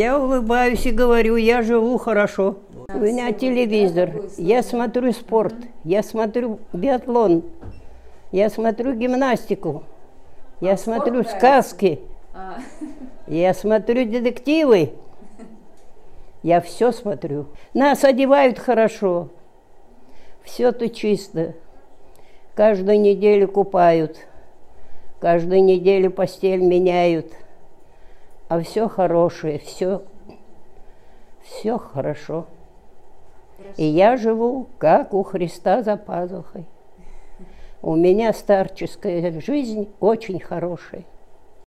Я улыбаюсь и говорю, я живу хорошо. У меня телевизор, я смотрю спорт, я смотрю биатлон, я смотрю гимнастику, я смотрю сказки, я смотрю детективы. Я все смотрю. Нас одевают хорошо. Все то чисто. Каждую неделю купают. Каждую неделю постель меняют. А все хорошее, все, все хорошо. И я живу, как у Христа за пазухой. У меня старческая жизнь очень хорошая.